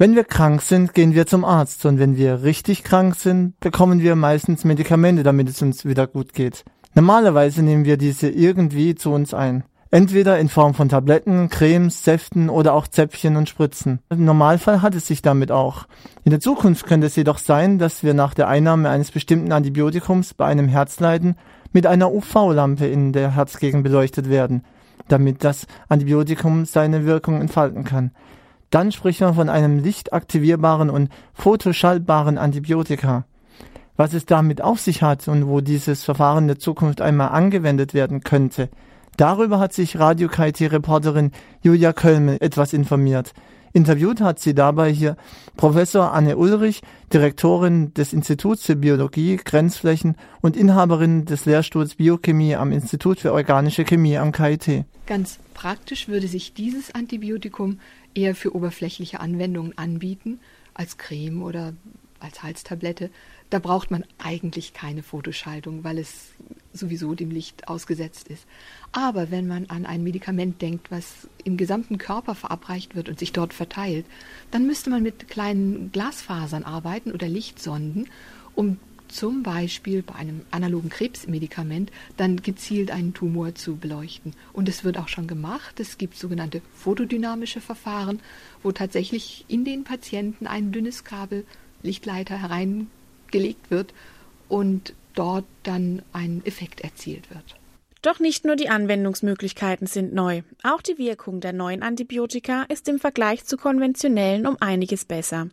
Wenn wir krank sind, gehen wir zum Arzt und wenn wir richtig krank sind, bekommen wir meistens Medikamente, damit es uns wieder gut geht. Normalerweise nehmen wir diese irgendwie zu uns ein. Entweder in Form von Tabletten, Cremes, Säften oder auch Zäpfchen und Spritzen. Im Normalfall hat es sich damit auch. In der Zukunft könnte es jedoch sein, dass wir nach der Einnahme eines bestimmten Antibiotikums bei einem Herzleiden mit einer UV-Lampe in der Herzgegend beleuchtet werden, damit das Antibiotikum seine Wirkung entfalten kann. Dann spricht man von einem lichtaktivierbaren und photoschallbaren Antibiotika. Was es damit auf sich hat und wo dieses Verfahren in der Zukunft einmal angewendet werden könnte, Darüber hat sich Radio KIT-Reporterin Julia Kölmel etwas informiert. Interviewt hat sie dabei hier Professor Anne Ulrich, Direktorin des Instituts für Biologie, Grenzflächen und Inhaberin des Lehrstuhls Biochemie am Institut für organische Chemie am KIT. Ganz praktisch würde sich dieses Antibiotikum eher für oberflächliche Anwendungen anbieten, als Creme oder als Halstablette. Da braucht man eigentlich keine Fotoschaltung, weil es sowieso dem Licht ausgesetzt ist. Aber wenn man an ein Medikament denkt, was im gesamten Körper verabreicht wird und sich dort verteilt, dann müsste man mit kleinen Glasfasern arbeiten oder Lichtsonden, um zum Beispiel bei einem analogen Krebsmedikament dann gezielt einen Tumor zu beleuchten. Und es wird auch schon gemacht. Es gibt sogenannte photodynamische Verfahren, wo tatsächlich in den Patienten ein dünnes Kabel Lichtleiter hereingelegt wird und dort dann ein Effekt erzielt wird. Doch nicht nur die Anwendungsmöglichkeiten sind neu, auch die Wirkung der neuen Antibiotika ist im Vergleich zu konventionellen um einiges besser.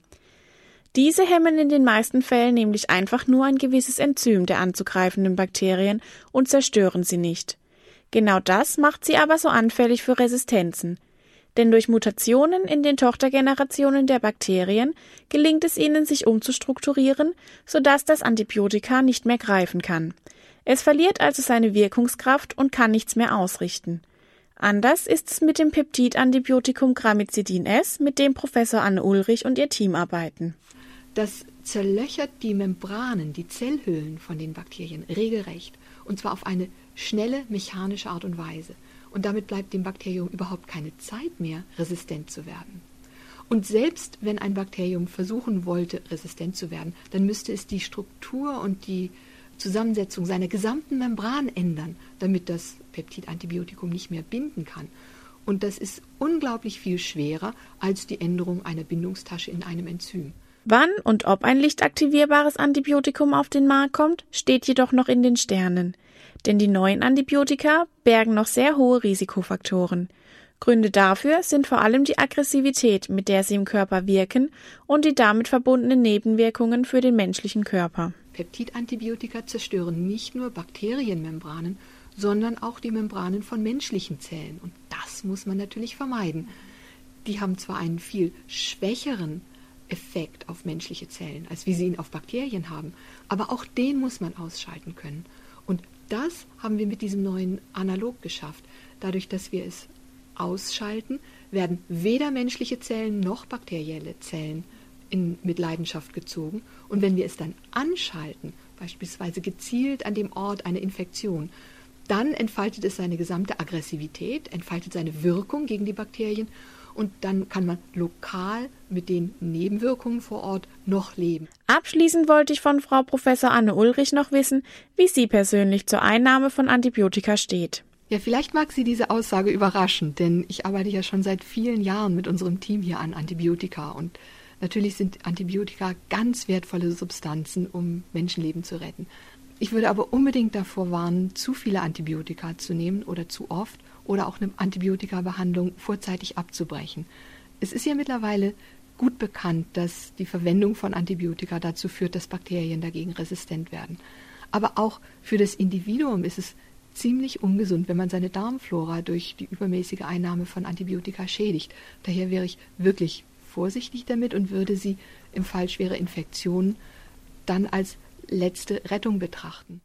Diese hemmen in den meisten Fällen nämlich einfach nur ein gewisses Enzym der anzugreifenden Bakterien und zerstören sie nicht. Genau das macht sie aber so anfällig für Resistenzen. Denn durch Mutationen in den Tochtergenerationen der Bakterien gelingt es ihnen, sich umzustrukturieren, sodass das Antibiotika nicht mehr greifen kann. Es verliert also seine Wirkungskraft und kann nichts mehr ausrichten. Anders ist es mit dem Peptidantibiotikum Gramizidin S, mit dem Professor Anne Ulrich und ihr Team arbeiten. Das zerlöchert die Membranen, die Zellhüllen von den Bakterien regelrecht, und zwar auf eine schnelle mechanische Art und Weise. Und damit bleibt dem Bakterium überhaupt keine Zeit mehr, resistent zu werden. Und selbst wenn ein Bakterium versuchen wollte, resistent zu werden, dann müsste es die Struktur und die Zusammensetzung seiner gesamten Membran ändern, damit das Peptidantibiotikum nicht mehr binden kann. Und das ist unglaublich viel schwerer als die Änderung einer Bindungstasche in einem Enzym. Wann und ob ein lichtaktivierbares Antibiotikum auf den Markt kommt, steht jedoch noch in den Sternen. Denn die neuen Antibiotika bergen noch sehr hohe Risikofaktoren. Gründe dafür sind vor allem die Aggressivität, mit der sie im Körper wirken und die damit verbundenen Nebenwirkungen für den menschlichen Körper. Peptidantibiotika zerstören nicht nur Bakterienmembranen, sondern auch die Membranen von menschlichen Zellen. Und das muss man natürlich vermeiden. Die haben zwar einen viel schwächeren Effekt auf menschliche Zellen, als wie sie ihn auf Bakterien haben, aber auch den muss man ausschalten können. Und das haben wir mit diesem neuen Analog geschafft. Dadurch, dass wir es ausschalten, werden weder menschliche Zellen noch bakterielle Zellen in, mit Leidenschaft gezogen. Und wenn wir es dann anschalten, beispielsweise gezielt an dem Ort einer Infektion, dann entfaltet es seine gesamte Aggressivität, entfaltet seine Wirkung gegen die Bakterien und dann kann man lokal mit den Nebenwirkungen vor Ort noch leben. Abschließend wollte ich von Frau Professor Anne Ulrich noch wissen, wie sie persönlich zur Einnahme von Antibiotika steht. Ja, vielleicht mag Sie diese Aussage überraschen, denn ich arbeite ja schon seit vielen Jahren mit unserem Team hier an Antibiotika und Natürlich sind Antibiotika ganz wertvolle Substanzen, um Menschenleben zu retten. Ich würde aber unbedingt davor warnen, zu viele Antibiotika zu nehmen oder zu oft oder auch eine Antibiotikabehandlung vorzeitig abzubrechen. Es ist ja mittlerweile gut bekannt, dass die Verwendung von Antibiotika dazu führt, dass Bakterien dagegen resistent werden. Aber auch für das Individuum ist es ziemlich ungesund, wenn man seine Darmflora durch die übermäßige Einnahme von Antibiotika schädigt. Daher wäre ich wirklich vorsichtig damit und würde sie im Fall schwerer Infektionen dann als letzte Rettung betrachten.